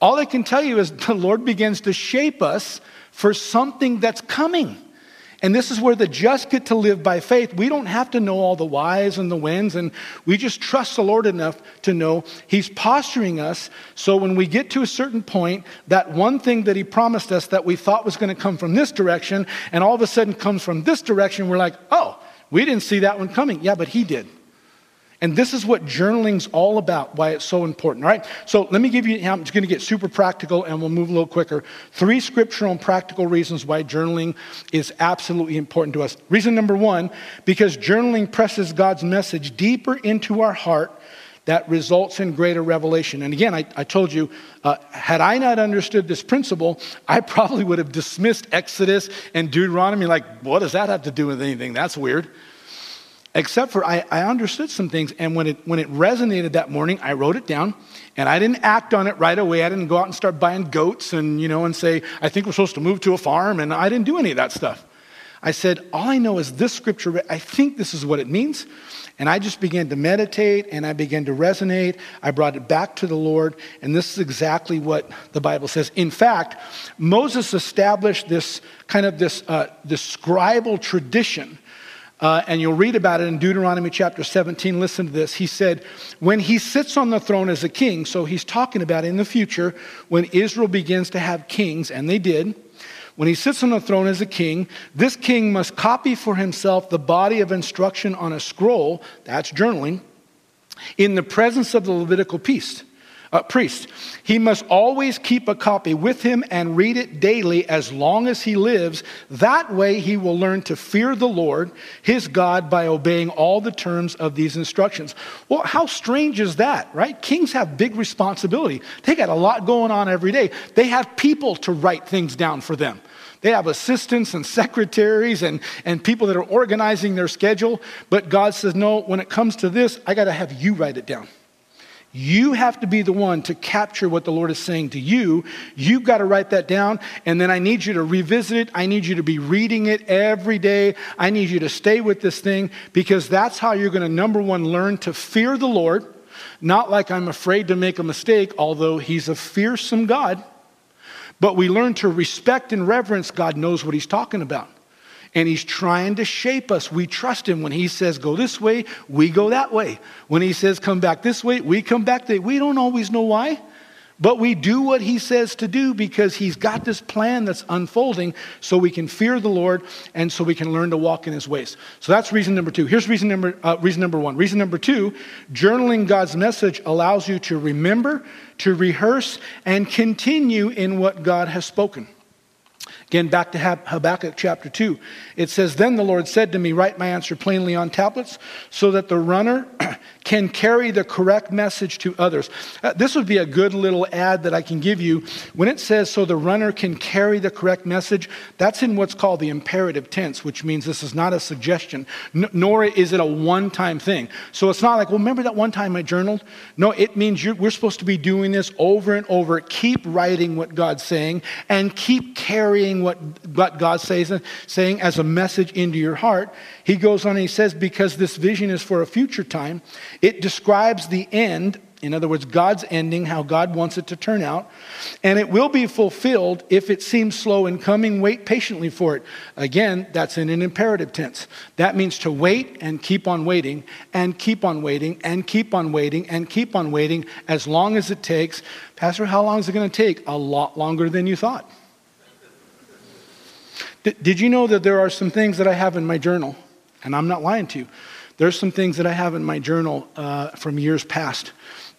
All I can tell you is the Lord begins to shape us for something that's coming. And this is where the just get to live by faith. We don't have to know all the whys and the whens, and we just trust the Lord enough to know He's posturing us. So when we get to a certain point, that one thing that He promised us that we thought was going to come from this direction, and all of a sudden comes from this direction, we're like, oh, we didn't see that one coming. Yeah, but He did. And this is what journaling's all about, why it's so important. All right, so let me give you, I'm just going to get super practical and we'll move a little quicker. Three scriptural and practical reasons why journaling is absolutely important to us. Reason number one, because journaling presses God's message deeper into our heart that results in greater revelation. And again, I, I told you, uh, had I not understood this principle, I probably would have dismissed Exodus and Deuteronomy like, what does that have to do with anything? That's weird. Except for I, I understood some things, and when it, when it resonated that morning, I wrote it down, and I didn't act on it right away. I didn't go out and start buying goats and, you know, and say, I think we're supposed to move to a farm, and I didn't do any of that stuff. I said, all I know is this scripture, I think this is what it means. And I just began to meditate and I began to resonate. I brought it back to the Lord, and this is exactly what the Bible says. In fact, Moses established this kind of this, uh, this scribal tradition uh, and you'll read about it in Deuteronomy chapter 17. Listen to this. He said, When he sits on the throne as a king, so he's talking about in the future when Israel begins to have kings, and they did. When he sits on the throne as a king, this king must copy for himself the body of instruction on a scroll, that's journaling, in the presence of the Levitical priest uh, priest. He must always keep a copy with him and read it daily as long as he lives. That way, he will learn to fear the Lord, his God, by obeying all the terms of these instructions. Well, how strange is that, right? Kings have big responsibility. They got a lot going on every day. They have people to write things down for them. They have assistants and secretaries and, and people that are organizing their schedule. But God says, no, when it comes to this, I got to have you write it down. You have to be the one to capture what the Lord is saying to you. You've got to write that down, and then I need you to revisit it. I need you to be reading it every day. I need you to stay with this thing because that's how you're going to, number one, learn to fear the Lord. Not like I'm afraid to make a mistake, although He's a fearsome God. But we learn to respect and reverence God knows what He's talking about and he's trying to shape us. We trust him. When he says go this way, we go that way. When he says come back this way, we come back that We don't always know why, but we do what he says to do because he's got this plan that's unfolding so we can fear the Lord and so we can learn to walk in his ways. So that's reason number two. Here's reason number, uh, reason number one. Reason number two journaling God's message allows you to remember, to rehearse, and continue in what God has spoken. Again, back to Habakkuk chapter 2. It says, Then the Lord said to me, Write my answer plainly on tablets so that the runner can carry the correct message to others. Uh, this would be a good little ad that I can give you. When it says, So the runner can carry the correct message, that's in what's called the imperative tense, which means this is not a suggestion, n- nor is it a one time thing. So it's not like, Well, remember that one time I journaled? No, it means we're supposed to be doing this over and over. Keep writing what God's saying and keep carrying what, what God says, saying as a message into your heart. He goes on and he says, because this vision is for a future time, it describes the end in other words, God's ending, how God wants it to turn out. And it will be fulfilled if it seems slow in coming. Wait patiently for it. Again, that's in an imperative tense. That means to wait and keep on waiting, and keep on waiting, and keep on waiting, and keep on waiting as long as it takes. Pastor, how long is it going to take? A lot longer than you thought. Did you know that there are some things that I have in my journal? And I'm not lying to you. There's some things that I have in my journal uh, from years past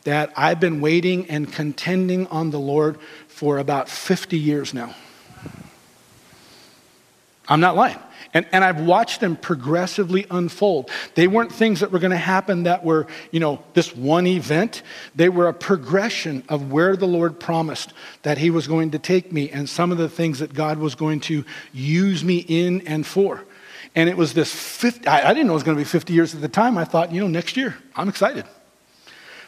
that I've been waiting and contending on the Lord for about 50 years now. I'm not lying. And, and I've watched them progressively unfold. They weren't things that were going to happen that were, you know, this one event. They were a progression of where the Lord promised that He was going to take me and some of the things that God was going to use me in and for. And it was this 50, I, I didn't know it was going to be 50 years at the time. I thought, you know, next year, I'm excited.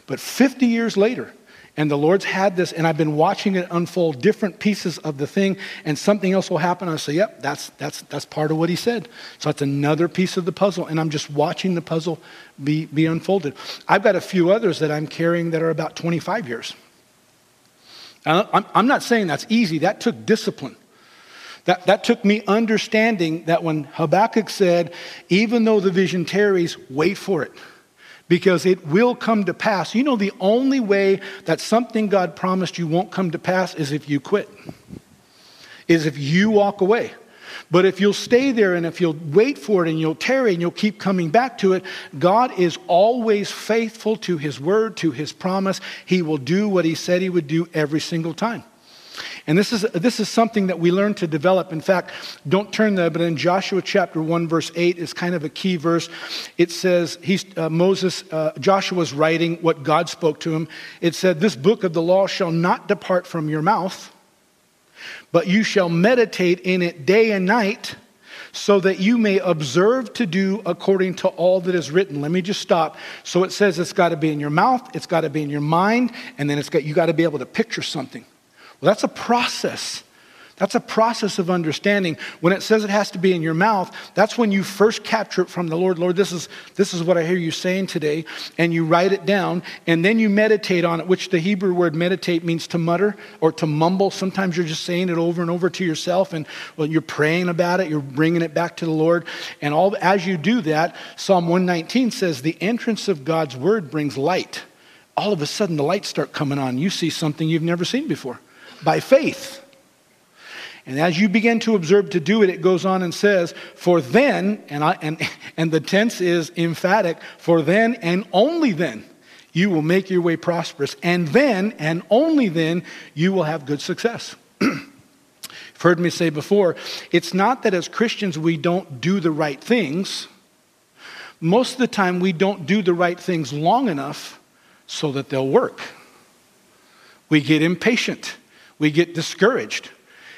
But 50 years later, And the Lord's had this, and I've been watching it unfold, different pieces of the thing, and something else will happen. I say, yep, that's, that's, that's part of what he said. So that's another piece of the puzzle, and I'm just watching the puzzle be, be unfolded. I've got a few others that I'm carrying that are about 25 years. I'm, not saying that's easy, that took discipline. That, that took me understanding that when Habakkuk said, even though the vision tarries, wait for it because it will come to pass. You know, the only way that something God promised you won't come to pass is if you quit, is if you walk away. But if you'll stay there and if you'll wait for it and you'll tarry and you'll keep coming back to it, God is always faithful to his word, to his promise. He will do what he said he would do every single time. And this is, this is something that we learn to develop. In fact, don't turn there, but in Joshua chapter 1, verse 8 is kind of a key verse. It says, he's, uh, Moses, uh, Joshua's writing what God spoke to him. It said, This book of the law shall not depart from your mouth, but you shall meditate in it day and night so that you may observe to do according to all that is written. Let me just stop. So it says it's got to be in your mouth, it's got to be in your mind, and then it's got you got to be able to picture something. Well, that's a process. That's a process of understanding. When it says it has to be in your mouth, that's when you first capture it from the Lord. Lord, this is, this is what I hear you saying today. And you write it down, and then you meditate on it, which the Hebrew word meditate means to mutter or to mumble. Sometimes you're just saying it over and over to yourself, and well, you're praying about it, you're bringing it back to the Lord. And all, as you do that, Psalm 119 says, The entrance of God's word brings light. All of a sudden, the lights start coming on. You see something you've never seen before by faith. And as you begin to observe to do it, it goes on and says, For then, and, I, and, and the tense is emphatic, for then and only then you will make your way prosperous. And then and only then you will have good success. You've heard me say before, it's not that as Christians we don't do the right things. Most of the time we don't do the right things long enough so that they'll work. We get impatient we get discouraged.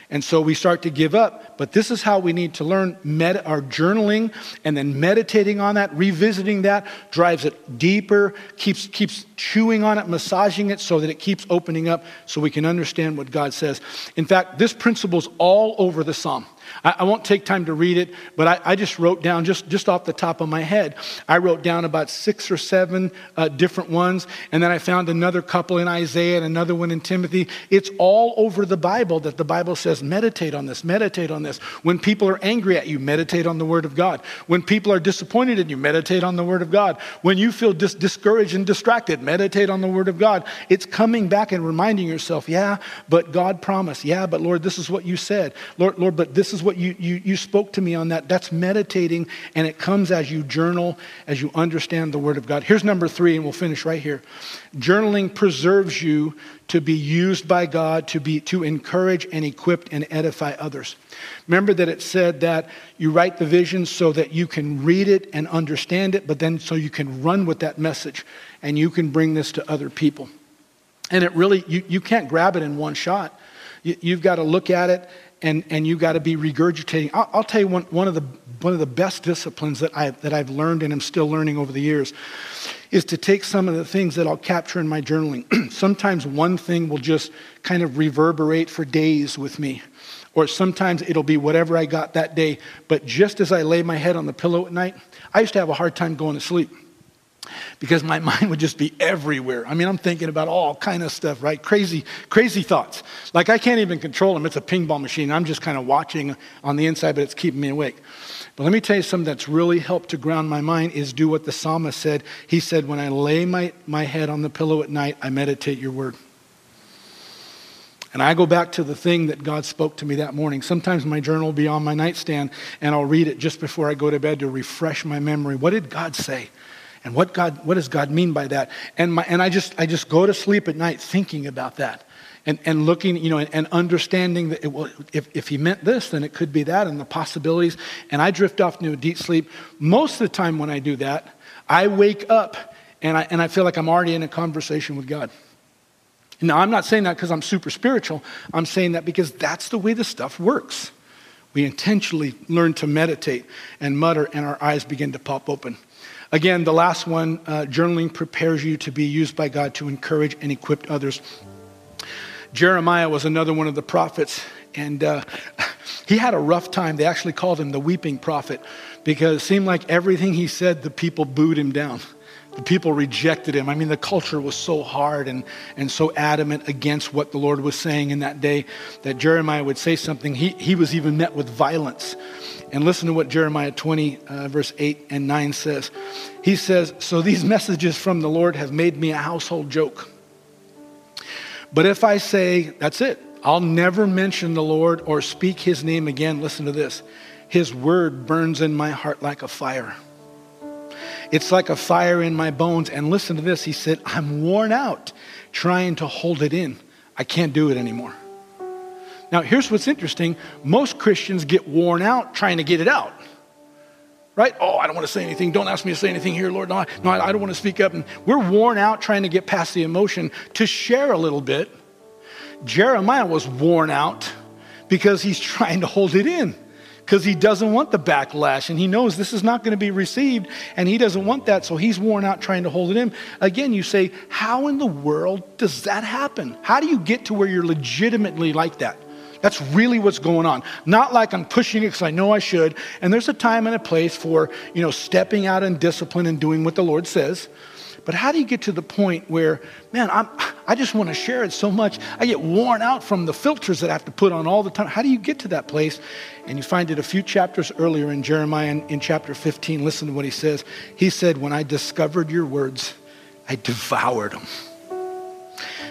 And so we start to give up. But this is how we need to learn med- our journaling and then meditating on that, revisiting that, drives it deeper, keeps, keeps chewing on it, massaging it so that it keeps opening up so we can understand what God says. In fact, this principle is all over the psalm. I, I won't take time to read it, but I, I, just wrote down, just, just off the top of my head, I wrote down about six or seven uh, different ones, and then I found another couple in Isaiah and another one in Timothy. It's all over the Bible that the Bible says, meditate on this, meditate on this. When people are angry at you, meditate on the Word of God. When people are disappointed in you, meditate on the Word of God. When you feel dis- discouraged and distracted, meditate on the Word of God. It's coming back and reminding yourself, yeah, but God promised. Yeah, but Lord, this is what you said. Lord, Lord, but this is what you, you, you spoke to me on that. That's meditating, and it comes as you journal, as you understand the Word of God. Here's number three, and we'll finish right here. Journaling preserves you to be used by God to, be, to encourage and equip and edify others. Remember that it said that you write the vision so that you can read it and understand it, but then so you can run with that message and you can bring this to other people. And it really, you, you can't grab it in one shot. You, you've got to look at it and, and you got to be regurgitating. I'll, I'll, tell you one, one, of the, one of the best disciplines that, I, that I've learned and am still learning over the years is to take some of the things that I'll capture in my journaling. sometimes one thing will just kind of reverberate for days with me. Or sometimes it'll be whatever I got that day. But just as I lay my head on the pillow at night, I used to have a hard time going to sleep because my mind would just be everywhere. I mean, I'm thinking about all kind of stuff, right? Crazy, crazy thoughts. Like I can't even control them. It's a ping pong machine. I'm just kind of watching on the inside, but it's keeping me awake. But let me tell you something that's really helped to ground my mind is do what the psalmist said. He said, When I lay my, my head on the pillow at night, I meditate your word. And I go back to the thing that God spoke to me that morning. Sometimes my journal will be on my nightstand, and I'll read it just before I go to bed to refresh my memory. What did God say? And what, God, what does God mean by that? And, my, and I, just, I just go to sleep at night thinking about that and, and looking, you know, and, and understanding that it, well, if, if he meant this, then it could be that and the possibilities. And I drift off into a deep sleep. Most of the time when I do that, I wake up and I, and I feel like I'm already in a conversation with God. Now, I'm not saying that because I'm super spiritual. I'm saying that because that's the way the stuff works. We intentionally learn to meditate and mutter, and our eyes begin to pop open. Again, the last one uh, journaling prepares you to be used by God to encourage and equip others. Jeremiah was another one of the prophets, and uh, he had a rough time. They actually called him the weeping prophet because it seemed like everything he said, the people booed him down. The people rejected him. I mean, the culture was so hard and, and so adamant against what the Lord was saying in that day that Jeremiah would say something. He, he was even met with violence. And listen to what Jeremiah 20, uh, verse 8 and 9 says. He says, So these messages from the Lord have made me a household joke. But if I say, that's it, I'll never mention the Lord or speak his name again, listen to this. His word burns in my heart like a fire. It's like a fire in my bones. And listen to this. He said, I'm worn out trying to hold it in. I can't do it anymore. Now, here's what's interesting most Christians get worn out trying to get it out. Right? Oh, I don't want to say anything. Don't ask me to say anything here, Lord. No, no I don't want to speak up. And we're worn out trying to get past the emotion to share a little bit. Jeremiah was worn out because he's trying to hold it in because he doesn't want the backlash and he knows this is not going to be received and he doesn't want that, so he's worn out trying to hold it in. Again, you say, How in the world does that happen? How do you get to where you're legitimately like that? That's really what's going on. Not like I'm pushing it because I know I should. And there's a time and a place for, you know, stepping out in discipline and doing what the Lord says. But how do you get to the point where, man, I'm, I just want to share it so much. I get worn out from the filters that I have to put on all the time. How do you get to that place? And you find it a few chapters earlier in Jeremiah in, in chapter 15. Listen to what he says. He said, When I discovered your words, I devoured them.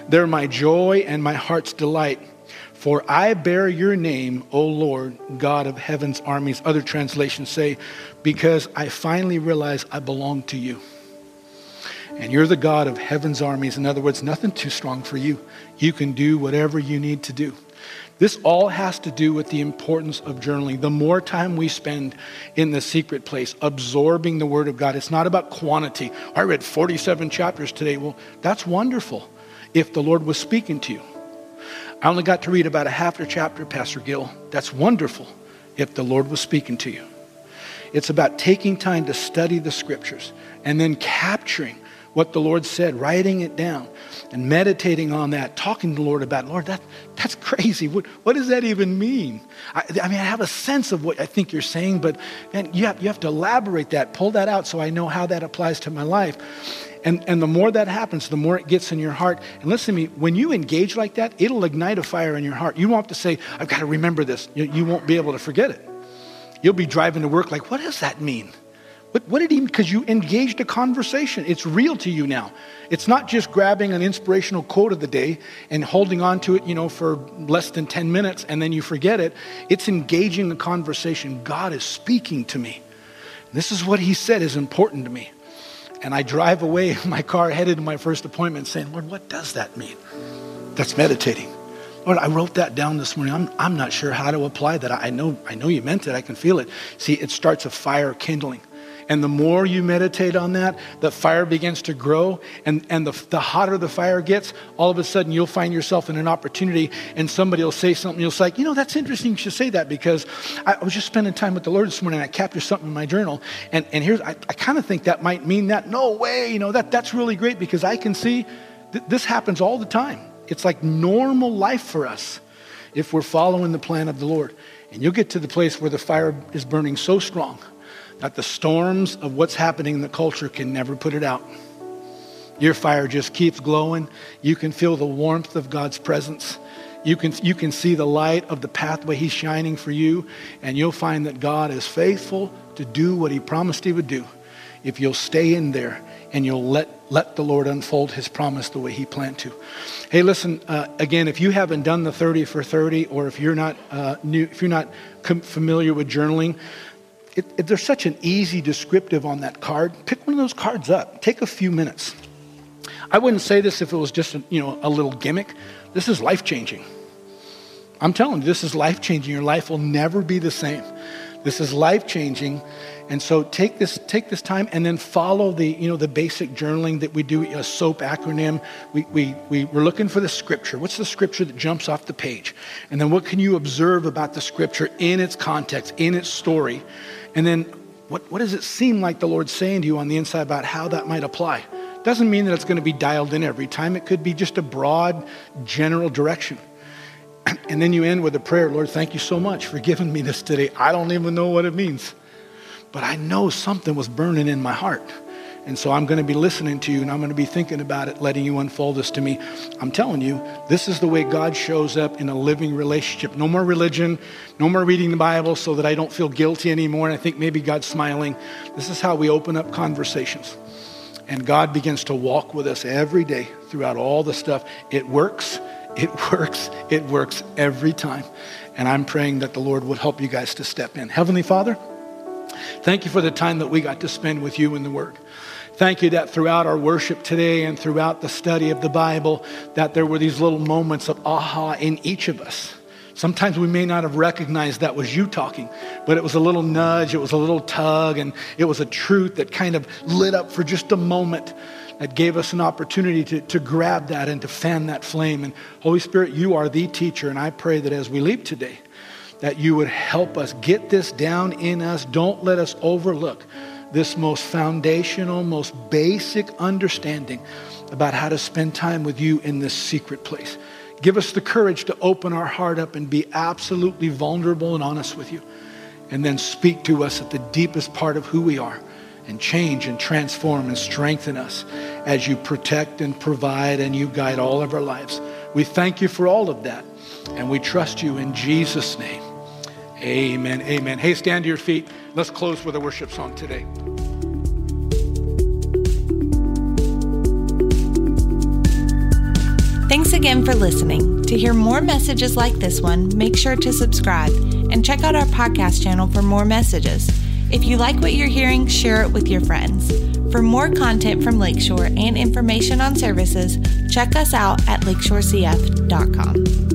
They're my joy and my heart's delight. For I bear your name, O Lord, God of heaven's armies. Other translations say, because I finally realize I belong to you. And you're the God of heaven's armies. In other words, nothing too strong for you. You can do whatever you need to do. This all has to do with the importance of journaling. The more time we spend in the secret place, absorbing the Word of God, it's not about quantity. I read 47 chapters today. Well, that's wonderful if the Lord was speaking to you. I only got to read about a half a chapter, Pastor Gill. That's wonderful if the Lord was speaking to you. It's about taking time to study the scriptures and then capturing what the Lord said, writing it down, and meditating on that, talking to the Lord about, Lord, that, that's crazy. What, what does that even mean? I, I, mean, I have a sense of what I think you're saying, but man, you, have, you have to elaborate that, pull that out so I know how that applies to my life. And, and the more that happens, the more it gets in your heart. And listen to me, when you engage like that, it'll ignite a fire in your heart. You won't have to say, I've got to remember this. You, you won't be able to forget it. You'll be driving to work like, what does that mean? What, what did he, because you engaged a conversation. It's real to you now. It's not just grabbing an inspirational quote of the day and holding on to it, you know, for less than 10 minutes and then you forget it. It's engaging a conversation. God is speaking to me. This is what he said is important to me. And I drive away in my car headed to my first appointment saying, Lord, what does that mean? That's meditating. Lord, I wrote that down this morning. I'm, I'm not sure how to apply that. I know, I know you meant it. I can feel it. See, it starts a fire kindling. And the more you meditate on that, the fire begins to grow. And, and the, the hotter the fire gets, all of a sudden you'll find yourself in an opportunity and somebody will say something. You'll say, you know, that's interesting you should say that because I, was just spending time with the Lord this morning and I captured something in my journal. And, and here's, I, I kind of think that might mean that. No way, you know, that, that's really great because I can see th- this happens all the time. It's like normal life for us if we're following the plan of the Lord. And you'll get to the place where the fire is burning so strong that the storms of what's happening in the culture can never put it out. Your fire just keeps glowing. You can feel the warmth of God's presence. You can, you can see the light of the pathway He's shining for you, and you'll find that God is faithful to do what He promised He would do if you'll stay in there and you'll let, let the Lord unfold His promise the way He planned to. Hey, listen, uh, again, if you haven't done the 30 for 30, or if you're not, uh, new, if you're not familiar with journaling, it, it, there's such an easy descriptive on that card. Pick one of those cards up. Take a few minutes. I wouldn't say this if it was just a, you know a little gimmick. This is life changing. I'm telling you, this is life changing. Your life will never be the same. This is life changing. And so take this, take this time and then follow the, you know, the basic journaling that we do, a SOAP acronym. We, we, we, we're looking for the scripture. What's the scripture that jumps off the page? And then what can you observe about the scripture in its context, in its story? And then What, what does it seem like the Lord's saying to you on the inside about how that might apply? Doesn't mean that it's going to be dialed in every time. It could be just a broad, general direction. And then you end with a prayer Lord, thank you so much for giving me this today. I don't even know what it means, but I know something was burning in my heart. And so I'm going to be listening to you and I'm going to be thinking about it, letting you unfold this to me. I'm telling you, this is the way God shows up in a living relationship. No more religion, no more reading the Bible so that I don't feel guilty anymore. And I think maybe God's smiling. This is how we open up conversations. And God begins to walk with us every day throughout all the stuff. It works. It works. It works every time. And I'm praying that the Lord would help you guys to step in. Heavenly Father, thank you for the time that we got to spend with you in the Word. Thank you that throughout our worship today and throughout the study of the Bible, that there were these little moments of aha in each of us. Sometimes we may not have recognized that was you talking, but it was a little nudge, it was a little tug, and it was a truth that kind of lit up for just a moment that gave us an opportunity to, to grab that and to fan that flame. And Holy Spirit, you are the teacher, and I pray that as we leave today, that you would help us get this down in us. Don't let us overlook this most foundational, most basic understanding about how to spend time with you in this secret place. Give us the courage to open our heart up and be absolutely vulnerable and honest with you. And then speak to us at the deepest part of who we are and change and transform and strengthen us as you protect and provide and you guide all of our lives. We thank you for all of that and we trust you in Jesus' name. Amen. Amen. Hey, stand to your feet. Let's close with a worship song today. Thanks again for listening. To hear more messages like this one, make sure to subscribe and check out our podcast channel for more messages. If you like what you're hearing, share it with your friends. For more content from Lakeshore and information on services, check us out at lakeshorecf.com.